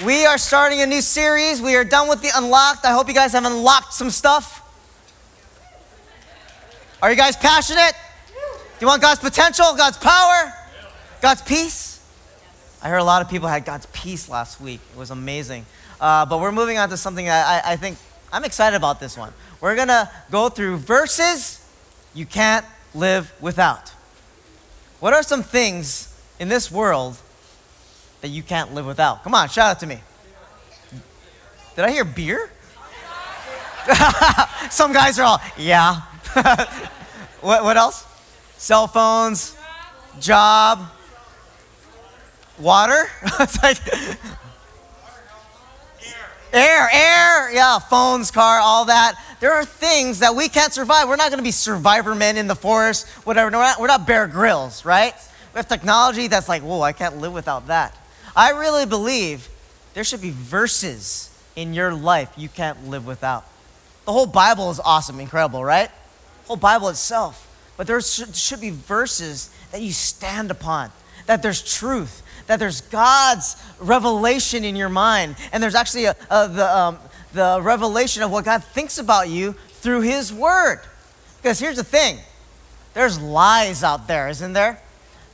We are starting a new series. We are done with the unlocked. I hope you guys have unlocked some stuff. Are you guys passionate? Do you want God's potential, God's power, God's peace? I heard a lot of people had God's peace last week. It was amazing. Uh, but we're moving on to something that I, I think I'm excited about this one. We're going to go through verses you can't live without. What are some things in this world that you can't live without? Come on, shout out to me. Did I hear beer? some guys are all, yeah. what, what else? Cell phones, job, water. it's like air, air, yeah, phones, car, all that. There are things that we can't survive. We're not going to be survivor men in the forest, whatever. We're, not, we're not Bear Grylls, right? We have technology that's like, whoa, I can't live without that. I really believe there should be verses in your life you can't live without. The whole Bible is awesome, incredible, right? The whole Bible itself. But there should be verses that you stand upon, that there's truth, that there's God's revelation in your mind, and there's actually a, a, the, um, the revelation of what God thinks about you through His Word. Because here's the thing there's lies out there, isn't there?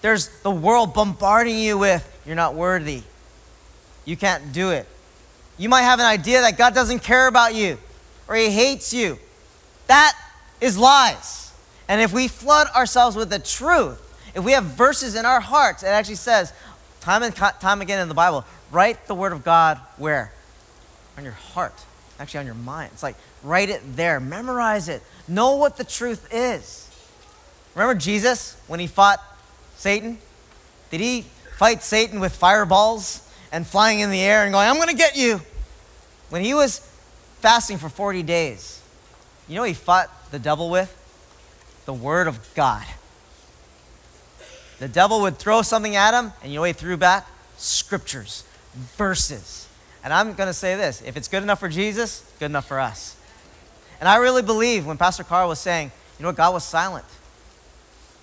There's the world bombarding you with, you're not worthy. You can't do it. You might have an idea that God doesn't care about you or He hates you. That is lies. And if we flood ourselves with the truth, if we have verses in our hearts, it actually says, time and time again in the Bible, write the Word of God where? On your heart, actually on your mind. It's like, write it there, memorize it, know what the truth is. Remember Jesus when he fought Satan? Did he fight Satan with fireballs and flying in the air and going, I'm going to get you? When he was fasting for 40 days, you know he fought the devil with? The Word of God. The devil would throw something at him, and you know he threw back? Scriptures, verses. And I'm going to say this if it's good enough for Jesus, good enough for us. And I really believe when Pastor Carl was saying, you know what, God was silent.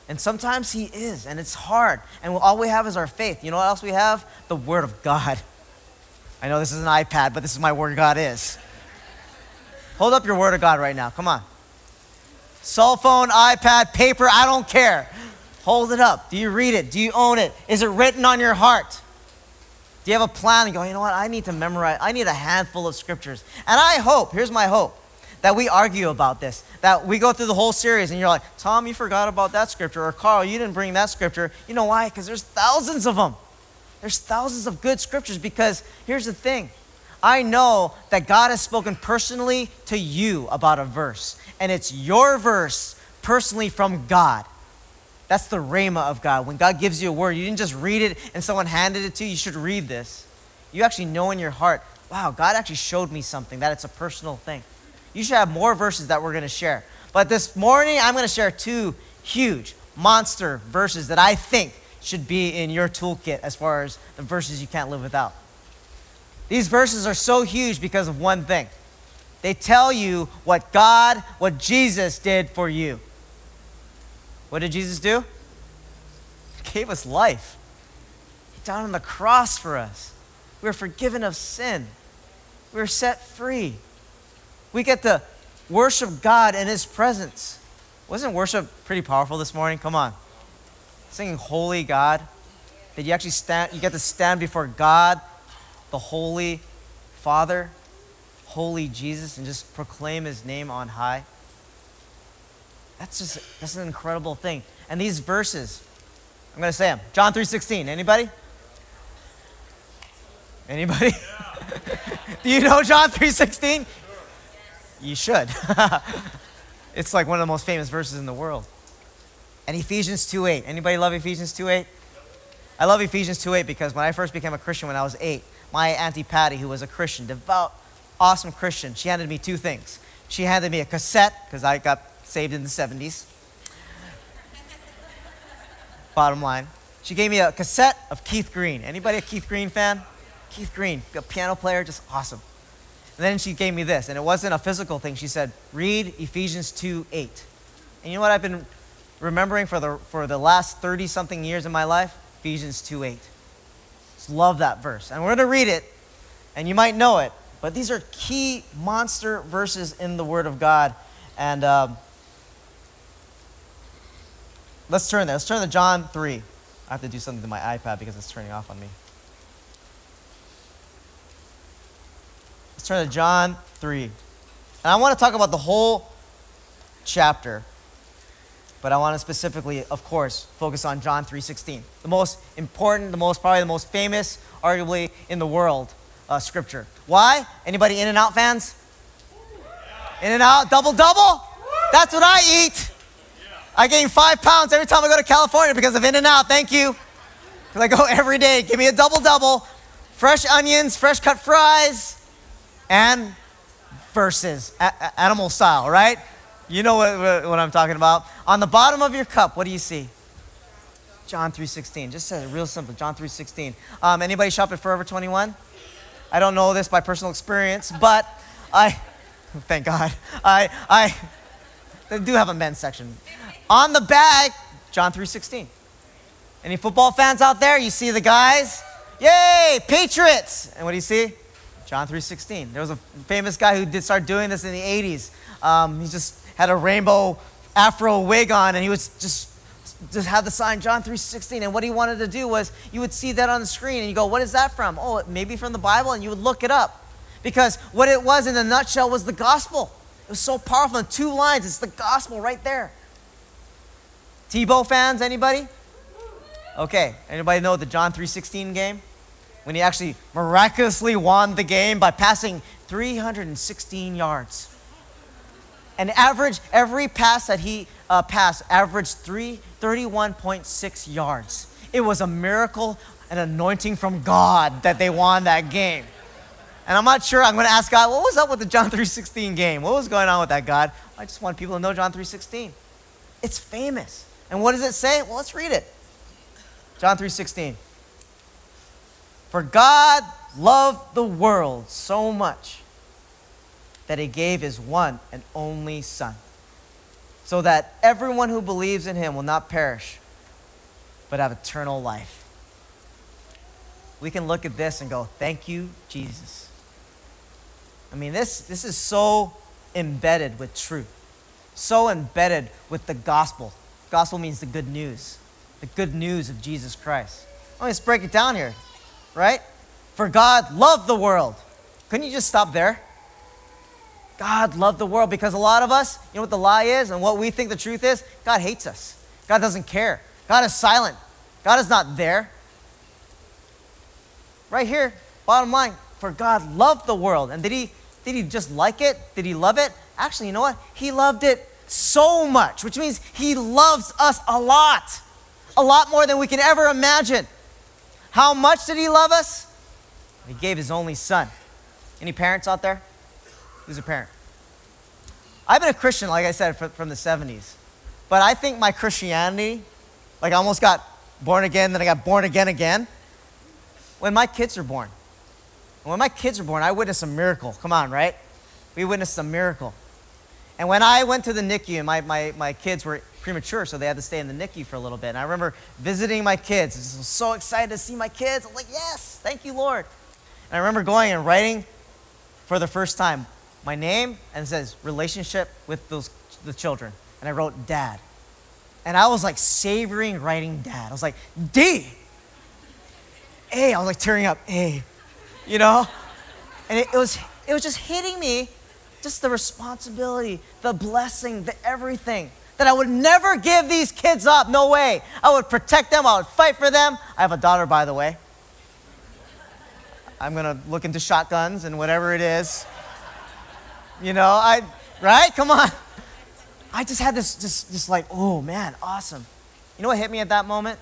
And sometimes He is, and it's hard. And all we have is our faith. You know what else we have? The Word of God. I know this is an iPad, but this is my Word of God is. Hold up your Word of God right now. Come on. Cell phone, iPad, paper, I don't care. Hold it up. Do you read it? Do you own it? Is it written on your heart? Do you have a plan and go, you know what? I need to memorize, I need a handful of scriptures. And I hope, here's my hope that we argue about this, that we go through the whole series and you're like, Tom, you forgot about that scripture, or Carl, you didn't bring that scripture. You know why? Because there's thousands of them. There's thousands of good scriptures because here's the thing. I know that God has spoken personally to you about a verse, and it's your verse personally from God. That's the rhema of God. When God gives you a word, you didn't just read it and someone handed it to you. You should read this. You actually know in your heart, wow, God actually showed me something, that it's a personal thing. You should have more verses that we're going to share. But this morning, I'm going to share two huge monster verses that I think should be in your toolkit as far as the verses you can't live without. These verses are so huge because of one thing they tell you what God, what Jesus did for you. What did Jesus do? He gave us life. He died on the cross for us. We are forgiven of sin. We are set free. We get to worship God in His presence. Wasn't worship pretty powerful this morning? Come on. Singing Holy God. Did you actually stand, you get to stand before God, the Holy Father, Holy Jesus, and just proclaim His name on high? That's just, that's an incredible thing. And these verses, I'm going to say them. John 3.16, anybody? Anybody? Do you know John 3.16? You should. it's like one of the most famous verses in the world. And Ephesians 2.8. Anybody love Ephesians 2.8? I love Ephesians 2.8 because when I first became a Christian when I was eight, my Auntie Patty, who was a Christian, devout, awesome Christian, she handed me two things. She handed me a cassette, because I got saved in the 70s. Bottom line. She gave me a cassette of Keith Green. Anybody a Keith Green fan? Keith Green, a piano player, just awesome. And then she gave me this, and it wasn't a physical thing. She said, read Ephesians 2 8. And you know what I've been remembering for the, for the last 30 something years in my life? Ephesians 2 8. Just love that verse. And we're going to read it, And you might know it, but these are key monster verses in the Word of God. And um, let's turn there. Let's turn to John 3. I have to do something to my iPad because it's turning off on me. Let's turn to John 3. And I want to talk about the whole chapter, but I want to specifically, of course, focus on John 3:16, the most important, the most probably the most famous, arguably in the world, uh, scripture. Why? Anybody In and Out fans? In and Out, double double. That's what I eat. I gain five pounds every time I go to California because of In and Out. Thank you. Because I go every day. Give me a double double, fresh onions, fresh cut fries, and verses, a- animal style, right? You know what, what, I'm talking about. On the bottom of your cup, what do you see? John 3.16. Just says it real simple. John 3.16. Um, anybody shop at Forever 21? I don't know this by personal experience, but I, thank God, I, I, they do have a men's section. On the bag, John 3.16. Any football fans out there? You see the guys? Yay, Patriots! And what do you see? John 3.16. There was a famous guy who did start doing this in the 80s. Um, he just had a rainbow afro wig on and he was just just have the sign John 3:16 and what he wanted to do was you would see that on the screen and you go what is that from? Oh, maybe from the Bible and you would look it up. Because what it was in a nutshell was the gospel. It was so powerful in two lines. It's the gospel right there. Tebow fans anybody? Okay, anybody know the John 3:16 game? When he actually miraculously won the game by passing 316 yards. And average, every pass that he uh, passed averaged three, 31.6 yards. It was a miracle, an anointing from God that they won that game. And I'm not sure, I'm going to ask God, what was up with the John 3.16 game? What was going on with that, God? I just want people to know John 3.16. It's famous. And what does it say? Well, let's read it. John 3.16. For God loved the world so much that he gave his one and only Son, so that everyone who believes in him will not perish, but have eternal life. We can look at this and go, Thank you, Jesus. I mean, this, this is so embedded with truth, so embedded with the gospel. Gospel means the good news, the good news of Jesus Christ. Let's break it down here, right? For God loved the world. Couldn't you just stop there? God loved the world because a lot of us, you know what the lie is and what we think the truth is? God hates us. God doesn't care. God is silent. God is not there. Right here, bottom line, for God loved the world. And did he did he just like it? Did he love it? Actually, you know what? He loved it so much, which means he loves us a lot. A lot more than we can ever imagine. How much did he love us? He gave his only son. Any parents out there? Who's a parent? I've been a Christian, like I said, from the 70s. But I think my Christianity, like I almost got born again, then I got born again again, when my kids are born. when my kids were born, I witnessed a miracle. Come on, right? We witnessed a miracle. And when I went to the NICU, and my, my, my kids were premature, so they had to stay in the NICU for a little bit. And I remember visiting my kids. I was so excited to see my kids. I was like, yes, thank you, Lord. And I remember going and writing for the first time my name and it says relationship with those the children. And I wrote dad. And I was like savoring writing dad. I was like, D. A. I was like tearing up. A. You know? And it, it was it was just hitting me, just the responsibility, the blessing, the everything. That I would never give these kids up. No way. I would protect them. I would fight for them. I have a daughter, by the way. I'm going to look into shotguns and whatever it is. You know, I, right? Come on. I just had this, just, just like, oh man, awesome. You know what hit me at that moment?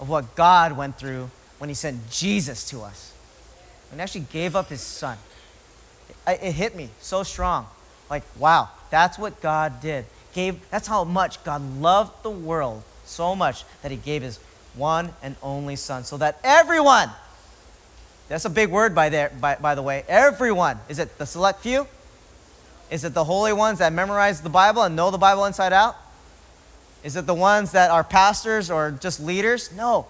Of what God went through when He sent Jesus to us. When He actually gave up His Son. It, it hit me so strong. Like, wow, that's what God did. Gave, that's how much God loved the world so much that He gave His one and only Son, so that everyone, that's a big word by, there, by, by the way, everyone, is it the select few? Is it the holy ones that memorize the Bible and know the Bible inside out? Is it the ones that are pastors or just leaders? No.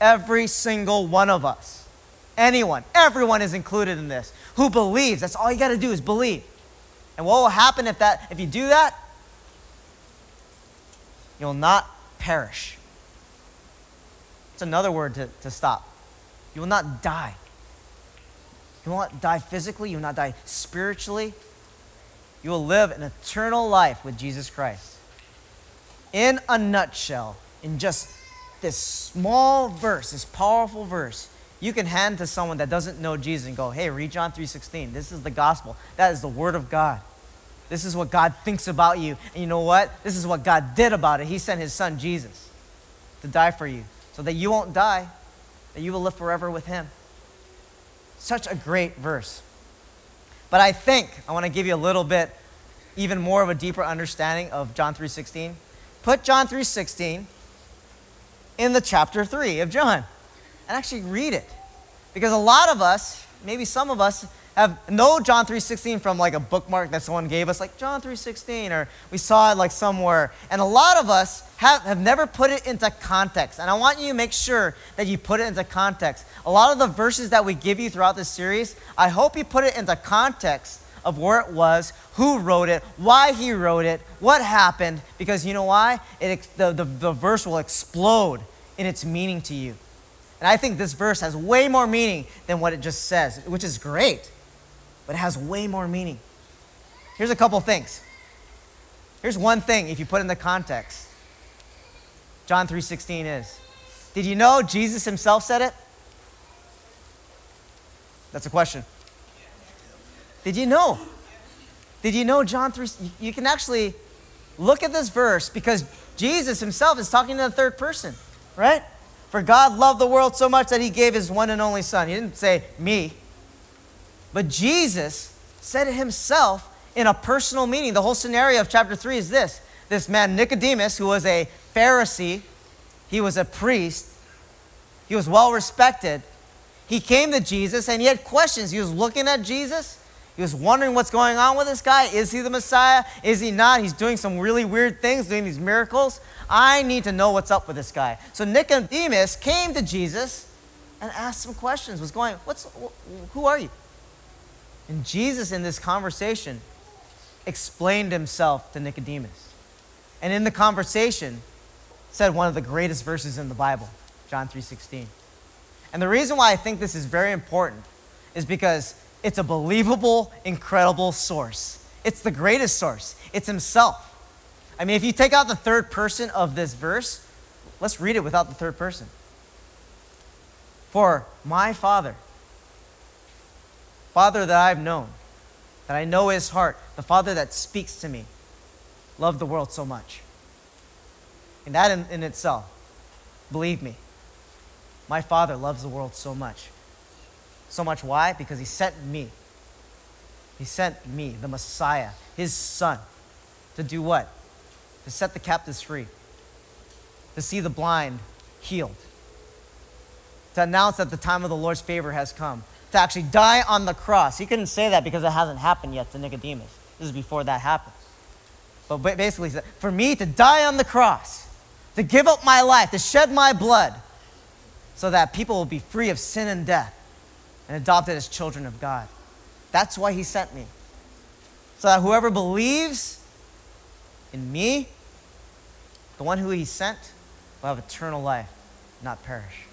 Every single one of us. Anyone, everyone is included in this. Who believes? That's all you got to do is believe. And what will happen if that if you do that? You'll not perish. It's another word to, to stop. You will not die. You will not die physically, you will not die spiritually. You will live an eternal life with Jesus Christ. In a nutshell, in just this small verse, this powerful verse, you can hand to someone that doesn't know Jesus and go, "Hey, read John 3:16. This is the gospel. That is the word of God. This is what God thinks about you. And you know what? This is what God did about it. He sent his son Jesus to die for you so that you won't die, that you will live forever with him." Such a great verse. But I think I want to give you a little bit even more of a deeper understanding of John 3:16. Put John 3:16 in the chapter 3 of John and actually read it. Because a lot of us, maybe some of us, have know John 3:16 from like a bookmark that someone gave us, like John 3:16, or we saw it like somewhere. And a lot of us have, have never put it into context. And I want you to make sure that you put it into context. A lot of the verses that we give you throughout this series, I hope you put it into context of where it was, who wrote it, why he wrote it, what happened, because you know why? It, the, the, the verse will explode in its meaning to you. And I think this verse has way more meaning than what it just says, which is great, but it has way more meaning. Here's a couple things. Here's one thing if you put in the context. John 3:16 is. Did you know Jesus himself said it? That's a question. Did you know? Did you know John 3 you can actually look at this verse because Jesus himself is talking to the third person, right? For God loved the world so much that he gave his one and only son. He didn't say me. But Jesus said it himself in a personal meaning. The whole scenario of chapter 3 is this. This man Nicodemus who was a Pharisee, he was a priest, he was well respected. He came to Jesus and he had questions. He was looking at Jesus. He was wondering what's going on with this guy. Is he the Messiah? Is he not? He's doing some really weird things, doing these miracles. I need to know what's up with this guy. So Nicodemus came to Jesus and asked some questions. Was going, what's, who are you? And Jesus, in this conversation, explained himself to Nicodemus. And in the conversation, said one of the greatest verses in the Bible, John 3:16. And the reason why I think this is very important is because it's a believable, incredible source. It's the greatest source. It's himself. I mean, if you take out the third person of this verse, let's read it without the third person. For my Father, Father that I've known, that I know his heart, the Father that speaks to me, loved the world so much. And that in, in itself, believe me, my Father loves the world so much. So much why? Because he sent me. He sent me, the Messiah, his son, to do what? To set the captives free, to see the blind healed, to announce that the time of the Lord's favor has come, to actually die on the cross. He couldn't say that because it hasn't happened yet to Nicodemus. This is before that happens. But basically, for me to die on the cross, to give up my life, to shed my blood, so that people will be free of sin and death and adopted as children of God. That's why he sent me. So that whoever believes in me, the one who he sent, will have eternal life, not perish.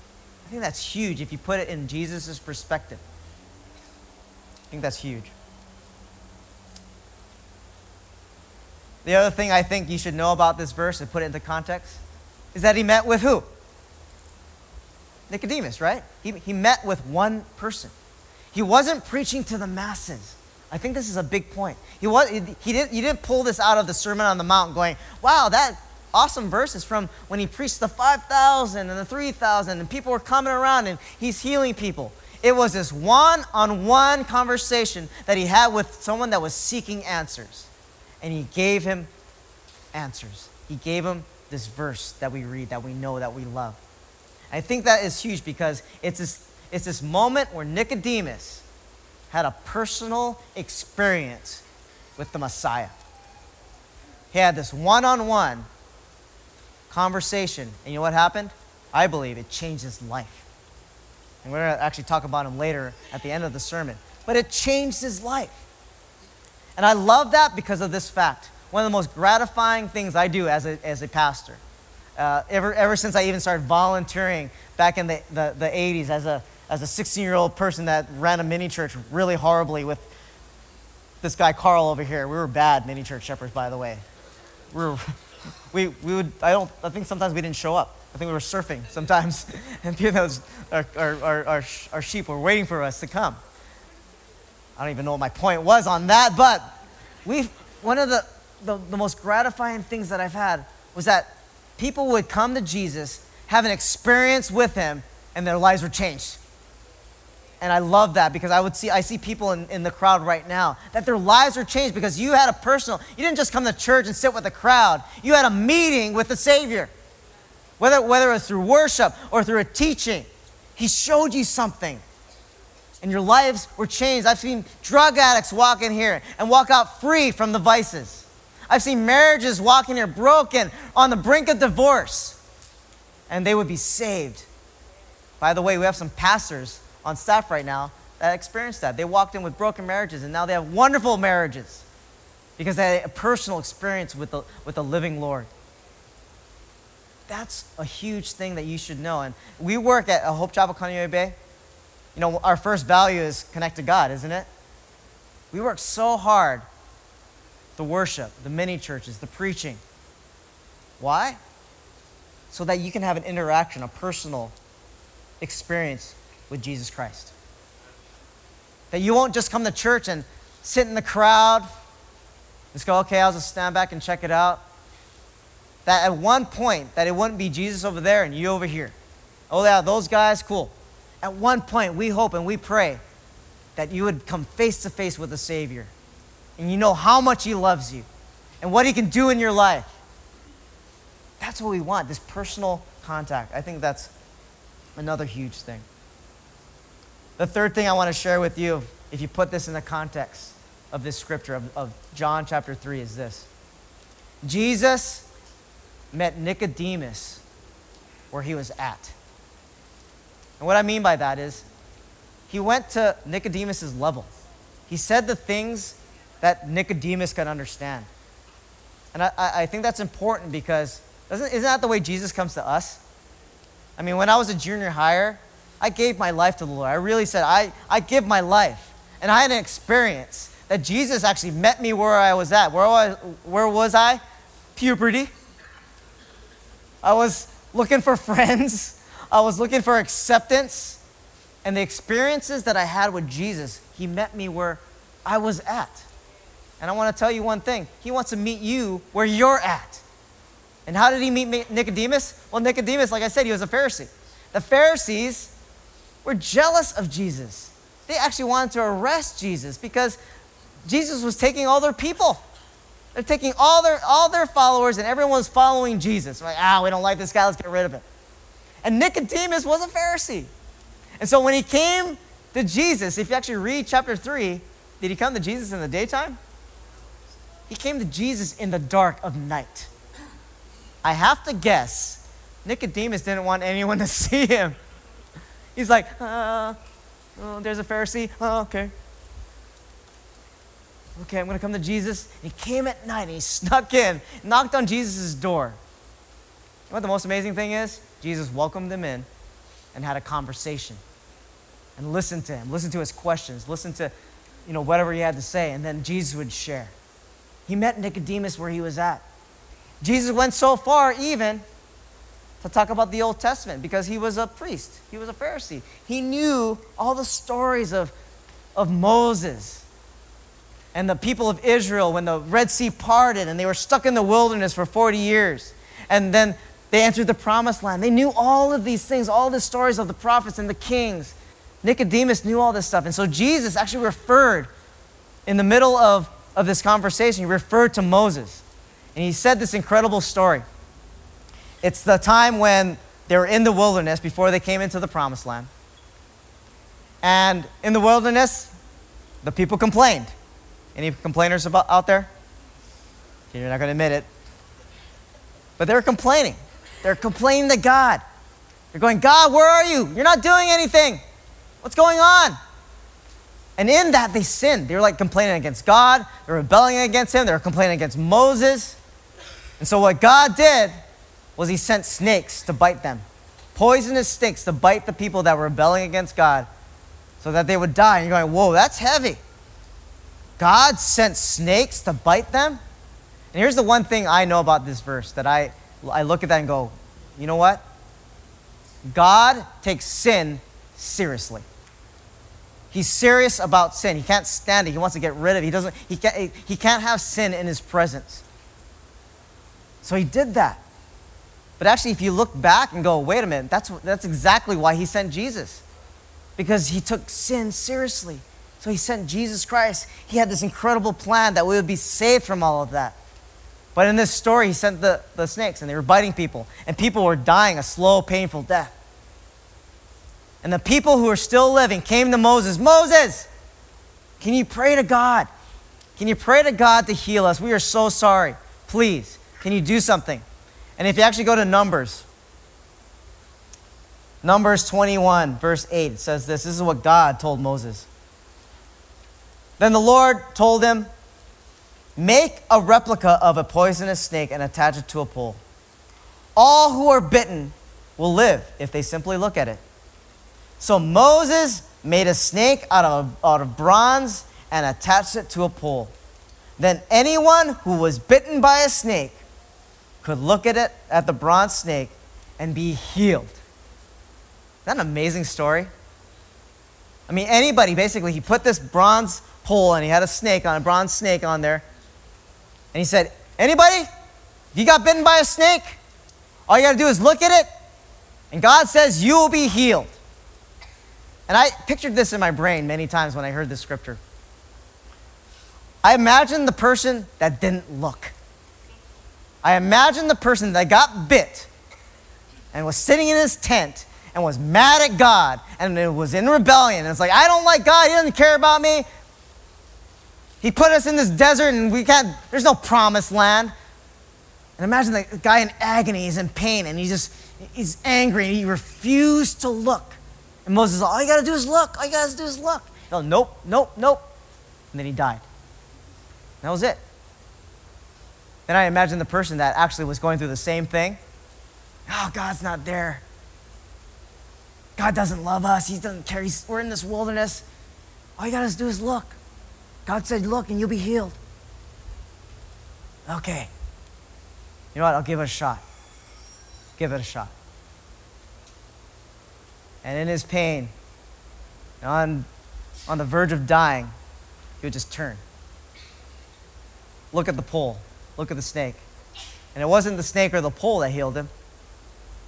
I think that's huge if you put it in Jesus' perspective. I think that's huge. The other thing I think you should know about this verse and put it into context is that he met with who? Nicodemus, right? He, he met with one person. He wasn't preaching to the masses. I think this is a big point. He, was, he, didn't, he didn't pull this out of the Sermon on the Mount going, wow, that awesome verse is from when he preached the 5,000 and the 3,000 and people were coming around and he's healing people. It was this one on one conversation that he had with someone that was seeking answers. And he gave him answers. He gave him this verse that we read, that we know, that we love. I think that is huge because it's this, it's this moment where Nicodemus had a personal experience with the Messiah. He had this one on one conversation. And you know what happened? I believe it changed his life. And we're going to actually talk about him later at the end of the sermon. But it changed his life. And I love that because of this fact. One of the most gratifying things I do as a, as a pastor, uh, ever, ever since I even started volunteering back in the, the, the 80s as a, as a 16 year old person that ran a mini church really horribly with this guy Carl over here. We were bad mini church shepherds, by the way. We, were, we, we would, I don't, I think sometimes we didn't show up. I think we were surfing sometimes, and those, our, our, our, our, sheep were waiting for us to come. I don't even know what my point was on that, but we one of the, the, the most gratifying things that I've had was that people would come to Jesus, have an experience with him, and their lives were changed. And I love that because I would see I see people in, in the crowd right now that their lives are changed because you had a personal, you didn't just come to church and sit with the crowd. You had a meeting with the Savior. Whether, whether it was through worship or through a teaching, He showed you something and your lives were changed. I've seen drug addicts walk in here and walk out free from the vices. I've seen marriages walking here broken on the brink of divorce, and they would be saved. By the way, we have some pastors on staff right now that experienced that. They walked in with broken marriages, and now they have wonderful marriages because they had a personal experience with the, with the living Lord. That's a huge thing that you should know. And we work at uh, Hope Chapel Kaneohe Bay you know, our first value is connect to God, isn't it? We work so hard the worship, the mini churches, the preaching. Why? So that you can have an interaction, a personal experience with Jesus Christ. That you won't just come to church and sit in the crowd, just go, okay, I'll just stand back and check it out. That at one point, that it wouldn't be Jesus over there and you over here. Oh, yeah, those guys, cool at one point, we hope and we pray that you would come face to face with the Savior and you know how much He loves you and what He can do in your life. That's what we want this personal contact. I think that's another huge thing. The third thing I want to share with you, if you put this in the context of this scripture of, of John chapter 3, is this Jesus met Nicodemus where he was at. And what I mean by that is, he went to Nicodemus' level. He said the things that Nicodemus could understand. And I, I think that's important because isn't that the way Jesus comes to us? I mean, when I was a junior higher, I gave my life to the Lord. I really said, I, I give my life. And I had an experience that Jesus actually met me where I was at. Where was, where was I? Puberty. I was looking for friends. I was looking for acceptance. And the experiences that I had with Jesus, He met me where I was at. And I want to tell you one thing He wants to meet you where you're at. And how did He meet Nicodemus? Well, Nicodemus, like I said, he was a Pharisee. The Pharisees were jealous of Jesus. They actually wanted to arrest Jesus because Jesus was taking all their people. They're taking all their, all their followers and everyone's following Jesus. Like, ah, we don't like this guy, let's get rid of him. And Nicodemus was a Pharisee. And so when he came to Jesus, if you actually read chapter 3, did he come to Jesus in the daytime? He came to Jesus in the dark of night. I have to guess Nicodemus didn't want anyone to see him. He's like, uh, oh, there's a Pharisee. Oh, okay. Okay, I'm going to come to Jesus. And he came at night and he snuck in, knocked on Jesus' door. You know what the most amazing thing is? Jesus welcomed him in and had a conversation and listened to him, listened to his questions, listened to you know, whatever he had to say, and then Jesus would share. He met Nicodemus where he was at. Jesus went so far, even to talk about the Old Testament because he was a priest, he was a Pharisee. He knew all the stories of, of Moses and the people of Israel when the Red Sea parted and they were stuck in the wilderness for 40 years. And then they entered the promised land. They knew all of these things, all the stories of the prophets and the kings. Nicodemus knew all this stuff. And so Jesus actually referred in the middle of, of this conversation, he referred to Moses. And he said this incredible story. It's the time when they were in the wilderness before they came into the promised land. And in the wilderness, the people complained. Any complainers about, out there? You're not going to admit it. But they were complaining. They're complaining to God. They're going, God, where are you? You're not doing anything. What's going on? And in that, they sinned. They were like complaining against God, they were rebelling against Him, they were complaining against Moses. And so, what God did was He sent snakes to bite them, poisonous snakes to bite the people that were rebelling against God so that they would die. And you're going, whoa, that's heavy. God sent snakes to bite them? And here's the one thing I know about this verse that I, I look at that and go, you know what? God takes sin seriously. He's serious about sin. He can't stand it. He wants to get rid of it. He, doesn't, he, can't, he can't have sin in his presence. So he did that. But actually, if you look back and go, wait a minute, that's, that's exactly why he sent Jesus. Because he took sin seriously. So he sent Jesus Christ. He had this incredible plan that we would be saved from all of that. But in this story, he sent the, the snakes and they were biting people, and people were dying a slow, painful death. And the people who are still living came to Moses Moses, can you pray to God? Can you pray to God to heal us? We are so sorry. Please, can you do something? And if you actually go to Numbers, Numbers 21, verse 8, it says this. This is what God told Moses. Then the Lord told him, Make a replica of a poisonous snake and attach it to a pole. All who are bitten will live if they simply look at it. So Moses made a snake out of, out of bronze and attached it to a pole. Then anyone who was bitten by a snake could look at it, at the bronze snake, and be healed. Isn't that an amazing story? I mean, anybody, basically, he put this bronze pole and he had a snake on a bronze snake on there. And he said, Anybody? If you got bitten by a snake, all you got to do is look at it, and God says, You will be healed. And I pictured this in my brain many times when I heard this scripture. I imagined the person that didn't look. I imagined the person that got bit and was sitting in his tent and was mad at God and it was in rebellion. And it's like, I don't like God. He doesn't care about me. He put us in this desert and we can't, there's no promised land. And imagine the guy in agony, he's in pain and he just, he's angry and he refused to look. And Moses is all you got to do is look. All you got to do is look. No, nope, nope, nope. And then he died. That was it. Then I imagine the person that actually was going through the same thing. Oh, God's not there. God doesn't love us. He doesn't care. He's, we're in this wilderness. All you got to do is look. God said, look, and you'll be healed. Okay. You know what? I'll give it a shot. Give it a shot and in his pain, on, on the verge of dying, he would just turn. Look at the pole, look at the snake. And it wasn't the snake or the pole that healed him,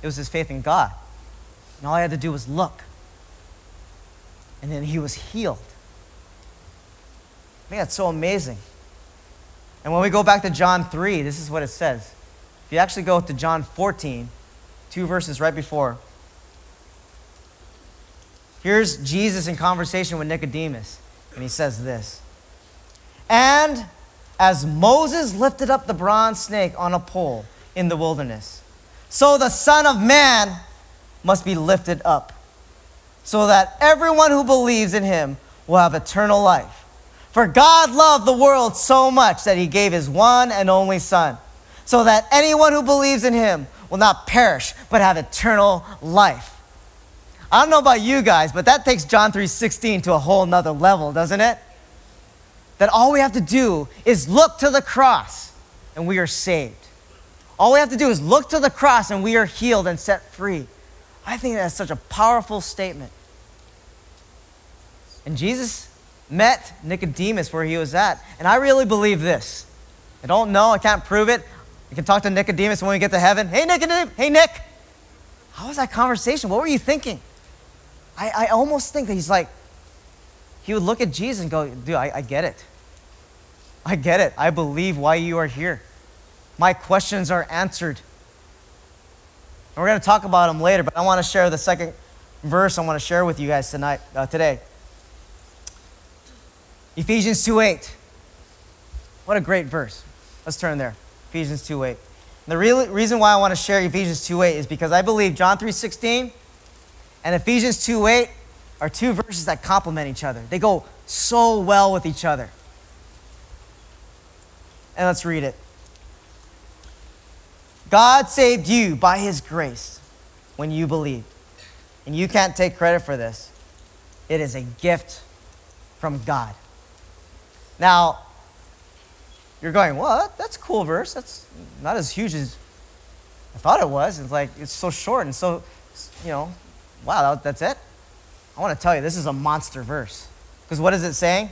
it was his faith in God. And all he had to do was look. And then he was healed. I think that's so amazing. And when we go back to John 3, this is what it says. If you actually go to John 14, two verses right before, Here's Jesus in conversation with Nicodemus, and he says this And as Moses lifted up the bronze snake on a pole in the wilderness, so the Son of Man must be lifted up, so that everyone who believes in him will have eternal life. For God loved the world so much that he gave his one and only Son, so that anyone who believes in him will not perish, but have eternal life. I don't know about you guys, but that takes John 3:16 to a whole nother level, doesn't it? That all we have to do is look to the cross and we are saved. All we have to do is look to the cross and we are healed and set free. I think that's such a powerful statement. And Jesus met Nicodemus where he was at. And I really believe this. I don't know, I can't prove it. We can talk to Nicodemus when we get to heaven. Hey, Nicodemus, hey, Nick. How was that conversation? What were you thinking? I, I almost think that he's like, he would look at Jesus and go, dude, I, I get it. I get it. I believe why you are here. My questions are answered. And we're going to talk about them later, but I want to share the second verse I want to share with you guys tonight, uh, today. Ephesians 2 8. What a great verse. Let's turn there. Ephesians 2 8. The real reason why I want to share Ephesians 2 8 is because I believe John 3 16 and Ephesians 2 8 are two verses that complement each other. They go so well with each other. And let's read it. God saved you by his grace when you believed. And you can't take credit for this. It is a gift from God. Now, you're going, what? That's a cool verse. That's not as huge as I thought it was. It's like, it's so short and so, you know, wow, that's it? I want to tell you, this is a monster verse. Because what is it saying?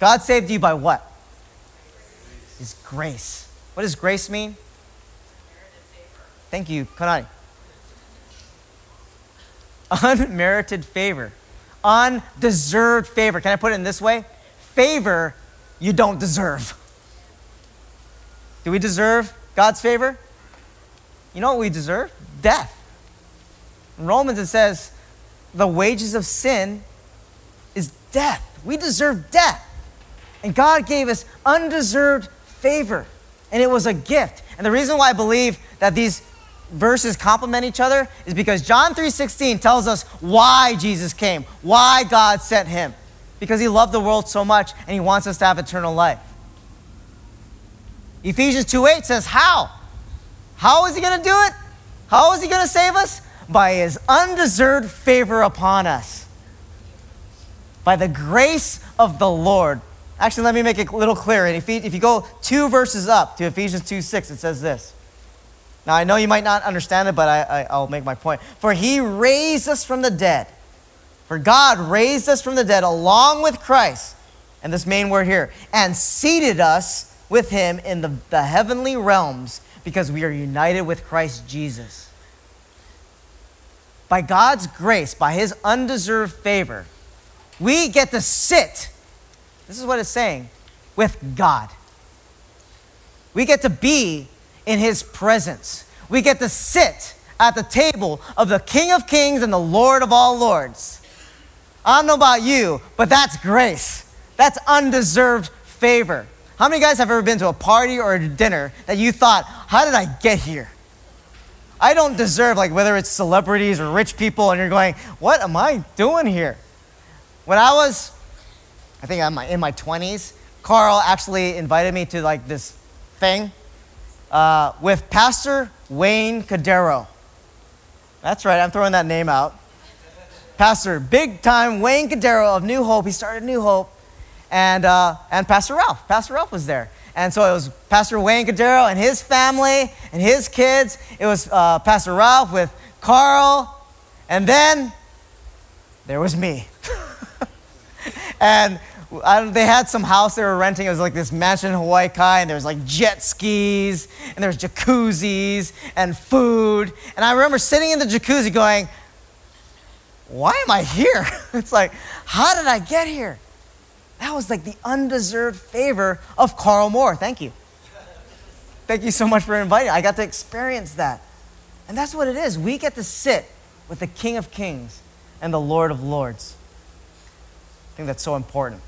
God saved you by what? His grace. What does grace mean? Thank you, Kanani. Unmerited favor. Undeserved favor. Can I put it in this way? Favor you don't deserve. Do we deserve God's favor? You know what we deserve? Death. In Romans it says, the wages of sin is death. We deserve death. And God gave us undeserved favor. And it was a gift. And the reason why I believe that these verses complement each other is because John 3:16 tells us why Jesus came, why God sent him. Because he loved the world so much and he wants us to have eternal life. Ephesians 2:8 says how? How is he going to do it? How is he going to save us? By his undeserved favor upon us. By the grace of the Lord. Actually, let me make it a little clearer. If you go two verses up to Ephesians 2 6, it says this. Now, I know you might not understand it, but I, I, will make my point. For he raised us from the dead. For God raised us from the dead along with Christ, and this main word here, and seated us with him in the, the heavenly realms because we are united with Christ Jesus. By God's grace, by his undeserved favor, we get to sit, this is what it's saying, with God. We get to be in his presence. We get to sit at the table of the King of Kings and the Lord of all Lords. I don't know about you, but that's grace. That's undeserved favor. How many guys have ever been to a party or a dinner that you thought, how did I get here? I don't deserve, like, whether it's celebrities or rich people, and you're going, what am I doing here? When I was, I think I'm in my 20s, Carl actually invited me to, like, this thing uh, with Pastor Wayne Cordeiro. That's right, I'm throwing that name out. Pastor, big time Wayne Cordeiro of New Hope. He started New Hope. And, uh, and Pastor Ralph. Pastor Ralph was there. And so it was Pastor Wayne Cordeiro and his family and his kids. It was uh, Pastor Ralph with Carl. And then there was me. and I, they had some house they were renting. It was like this mansion in Hawaii Kai, and there was like jet skis, and there was jacuzzis and food. And I remember sitting in the jacuzzi going, why am I here? It's like, how did I get here? That was like the undeserved favor of Carl Moore. Thank you. Thank you so much for inviting. I got to experience that. And that's what it is. We get to sit with the King of Kings and the Lord of Lords. I think that's so important.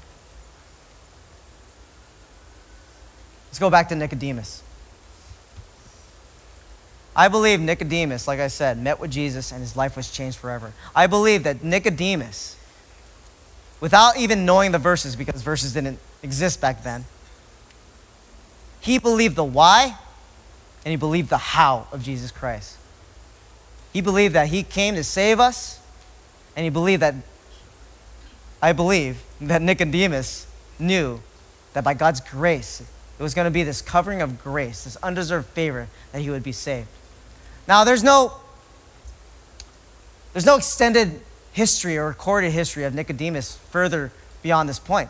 Let's go back to Nicodemus. I believe Nicodemus, like I said, met with Jesus and his life was changed forever. I believe that Nicodemus, without even knowing the verses, because verses didn't exist back then, he believed the why and he believed the how of Jesus Christ. He believed that he came to save us, and he believed that, I believe, that Nicodemus knew that by God's grace, it was going to be this covering of grace, this undeserved favor that he would be saved. Now, there's no, there's no extended history or recorded history of Nicodemus further beyond this point.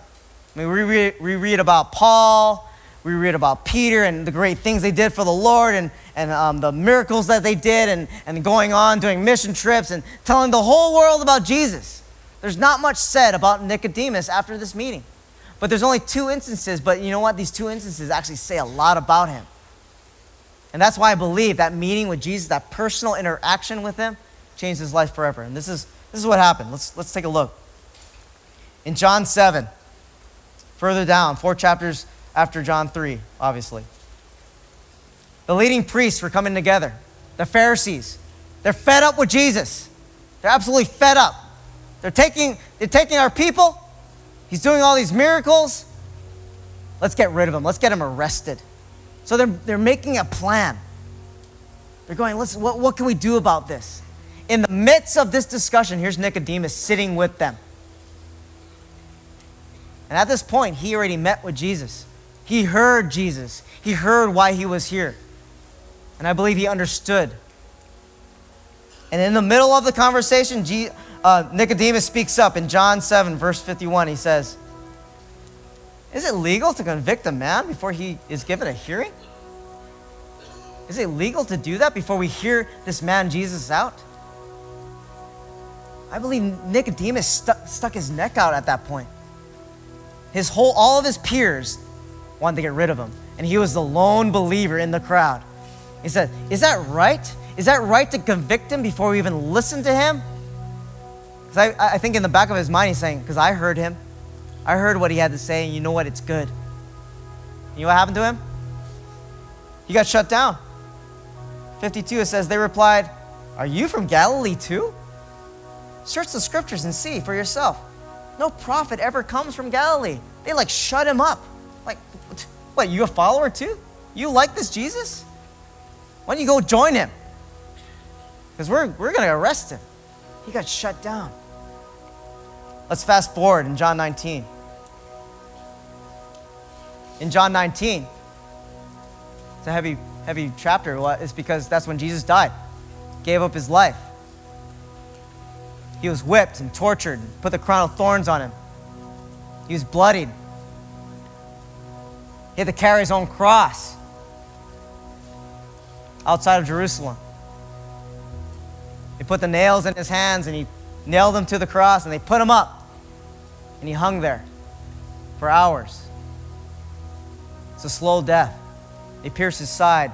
I mean, we read, we read about Paul, we read about Peter and the great things they did for the Lord and, and um, the miracles that they did and, and going on doing mission trips and telling the whole world about Jesus. There's not much said about Nicodemus after this meeting. But there's only two instances, but you know what? These two instances actually say a lot about him. And that's why I believe that meeting with Jesus, that personal interaction with him, changed his life forever. And this is, this is what happened. Let's, let's take a look. In John 7, further down, four chapters after John 3, obviously. The leading priests were coming together, the Pharisees. They're fed up with Jesus. They're absolutely fed up. They're taking, they're taking our people. He's doing all these miracles. Let's get rid of him. Let's get him arrested. So they're, they're making a plan. They're going, Let's, what, what can we do about this? In the midst of this discussion, here's Nicodemus sitting with them. And at this point, he already met with Jesus. He heard Jesus. He heard why he was here. And I believe he understood. And in the middle of the conversation, uh, Nicodemus speaks up in John 7, verse 51. He says, Is it legal to convict a man before he is given a hearing? Is it legal to do that before we hear this man Jesus out? I believe Nicodemus stu- stuck his neck out at that point. His whole, all of his peers wanted to get rid of him, and he was the lone believer in the crowd. He said, Is that right? Is that right to convict him before we even listen to him? Because I, I think in the back of his mind, he's saying, Because I heard him. I heard what he had to say, and you know what? It's good. You know what happened to him? He got shut down. 52, it says, They replied, Are you from Galilee too? Search the scriptures and see for yourself. No prophet ever comes from Galilee. They like shut him up. Like, what, you a follower too? You like this Jesus? Why don't you go join him? Because we're, we're going to arrest him. He got shut down. Let's fast forward in John 19. In John 19, it's a heavy, heavy chapter. It's because that's when Jesus died, gave up his life. He was whipped and tortured, and put the crown of thorns on him. He was bloodied. He had to carry his own cross outside of Jerusalem. They put the nails in his hands and he nailed them to the cross and they put him up. And he hung there for hours. It's a slow death. They pierced his side.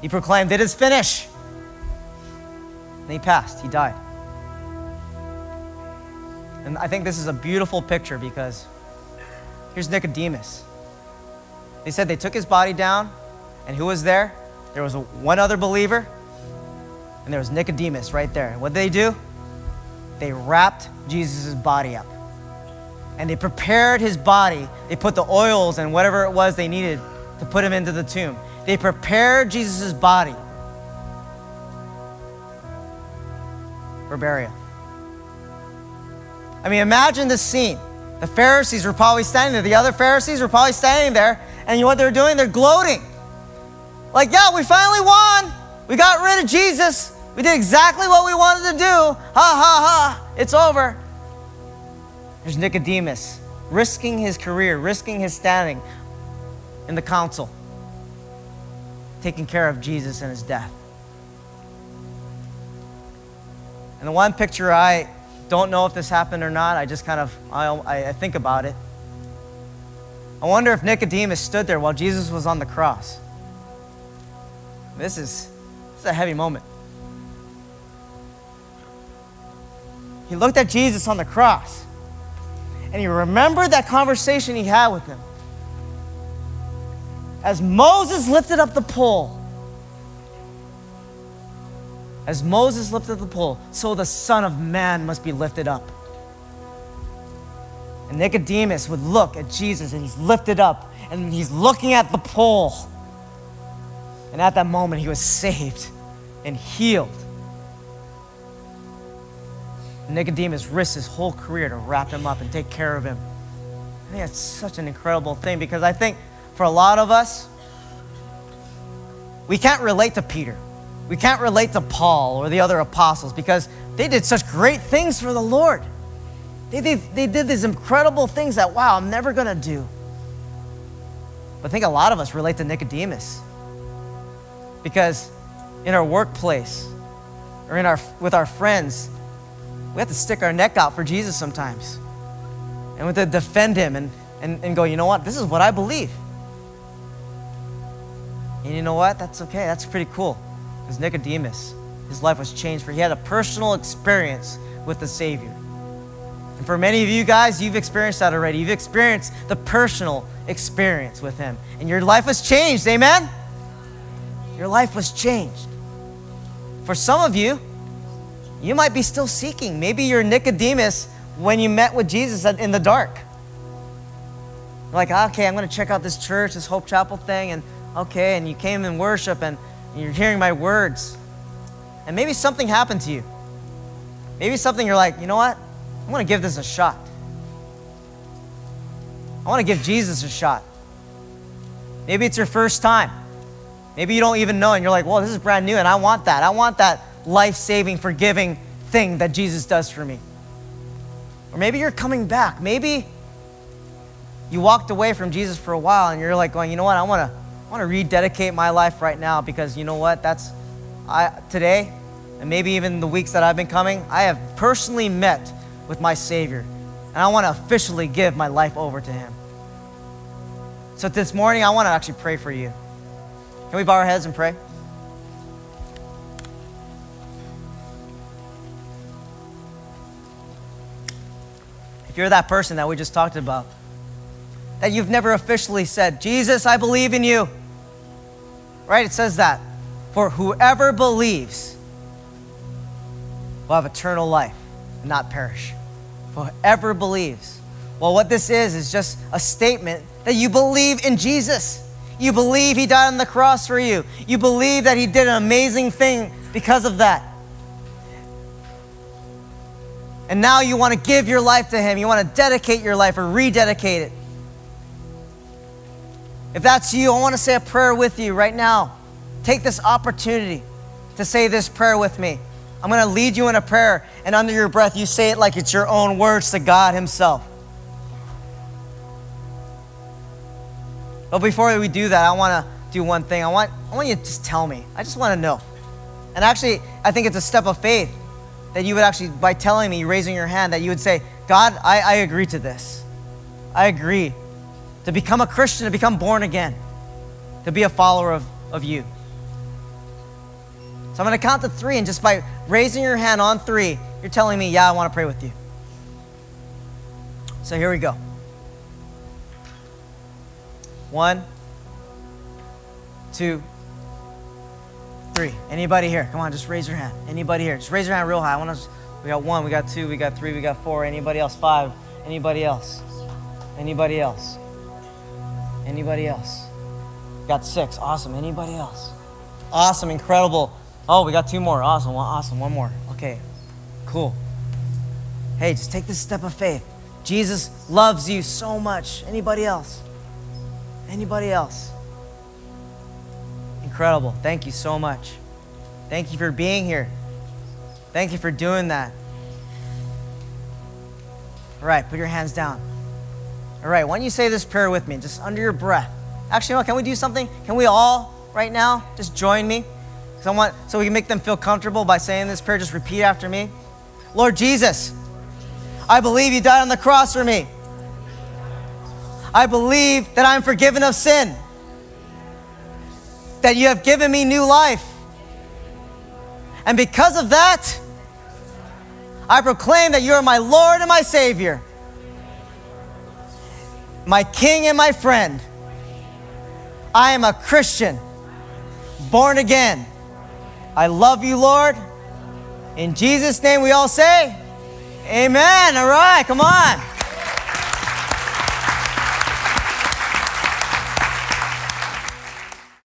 He proclaimed, It is finished. And he passed. He died. And I think this is a beautiful picture because here's Nicodemus. They said they took his body down, and who was there? There was one other believer, and there was Nicodemus right there. What did they do? They wrapped Jesus' body up. And they prepared his body. They put the oils and whatever it was they needed to put him into the tomb. They prepared Jesus' body for burial. I mean, imagine this scene. The Pharisees were probably standing there. The other Pharisees were probably standing there. And you know what they're doing? They're gloating. Like, yeah, we finally won. We got rid of Jesus. We did exactly what we wanted to do. Ha ha ha. It's over. There's Nicodemus risking his career, risking his standing in the council taking care of Jesus and his death. And the one picture I don't know if this happened or not, I just kind of I, I think about it. I wonder if Nicodemus stood there while Jesus was on the cross. This is, this is a heavy moment. He looked at Jesus on the cross and he remembered that conversation he had with him. As Moses lifted up the pole, as Moses lifted the pole, so the Son of Man must be lifted up. And Nicodemus would look at Jesus and he's lifted up and he's looking at the pole. And at that moment, he was saved and healed. Nicodemus risked his whole career to wrap him up and take care of him. I think that's such an incredible thing because I think for a lot of us, we can't relate to Peter. We can't relate to Paul or the other apostles because they did such great things for the Lord. They, they, they did these incredible things that, wow, I'm never going to do. But I think a lot of us relate to Nicodemus because in our workplace or in our, with our friends, we have to stick our neck out for Jesus sometimes. And we have to defend him and, and, and go, you know what? This is what I believe. And you know what? That's okay. That's pretty cool. Because Nicodemus, his life was changed for he had a personal experience with the Savior. And for many of you guys, you've experienced that already. You've experienced the personal experience with him. And your life was changed. Amen? Your life was changed. For some of you, you might be still seeking. Maybe you're Nicodemus when you met with Jesus in the dark. Like, ah, okay, I'm going to check out this church, this Hope Chapel thing, and okay, and you came in worship and you're hearing my words. And maybe something happened to you. Maybe something you're like, you know what? I want to give this a shot. I want to give Jesus a shot. Maybe it's your first time. Maybe you don't even know and you're like, well, this is brand new and I want that. I want that life saving, forgiving thing that Jesus does for me. Or maybe you're coming back. Maybe you walked away from Jesus for a while and you're like going, you know what? I want to I want to rededicate my life right now because you know what? That's I today and maybe even the weeks that I've been coming, I have personally met with my Savior. And I want to officially give my life over to him. So this morning I want to actually pray for you. Can we bow our heads and pray? If you're that person that we just talked about, that you've never officially said, Jesus, I believe in you. Right? It says that. For whoever believes will have eternal life and not perish. For whoever believes. Well, what this is, is just a statement that you believe in Jesus. You believe he died on the cross for you. You believe that he did an amazing thing because of that. And now you want to give your life to him. You want to dedicate your life or rededicate it. If that's you, I want to say a prayer with you right now. Take this opportunity to say this prayer with me. I'm going to lead you in a prayer, and under your breath, you say it like it's your own words to God Himself. But before we do that, I want to do one thing. I want, I want you to just tell me. I just want to know. And actually, I think it's a step of faith that you would actually, by telling me, raising your hand, that you would say, God, I, I agree to this. I agree to become a Christian, to become born again, to be a follower of, of you. So I'm going to count to three, and just by raising your hand on three, you're telling me, yeah, I want to pray with you. So here we go. One, two, three. Anybody here? Come on, just raise your hand. Anybody here? Just raise your hand real high. I want to. We got one. We got two. We got three. We got four. Anybody else? Five. Anybody else? Anybody else? Anybody else? Got six. Awesome. Anybody else? Awesome. Incredible. Oh, we got two more. Awesome. One, awesome. One more. Okay. Cool. Hey, just take this step of faith. Jesus loves you so much. Anybody else? Anybody else? Incredible. Thank you so much. Thank you for being here. Thank you for doing that. All right, put your hands down. All right, why don't you say this prayer with me, just under your breath? Actually, can we do something? Can we all, right now, just join me? I want, so we can make them feel comfortable by saying this prayer, just repeat after me. Lord Jesus, I believe you died on the cross for me. I believe that I'm forgiven of sin, that you have given me new life. And because of that, I proclaim that you are my Lord and my Savior, my King and my friend. I am a Christian, born again. I love you, Lord. In Jesus' name, we all say, Amen. All right, come on.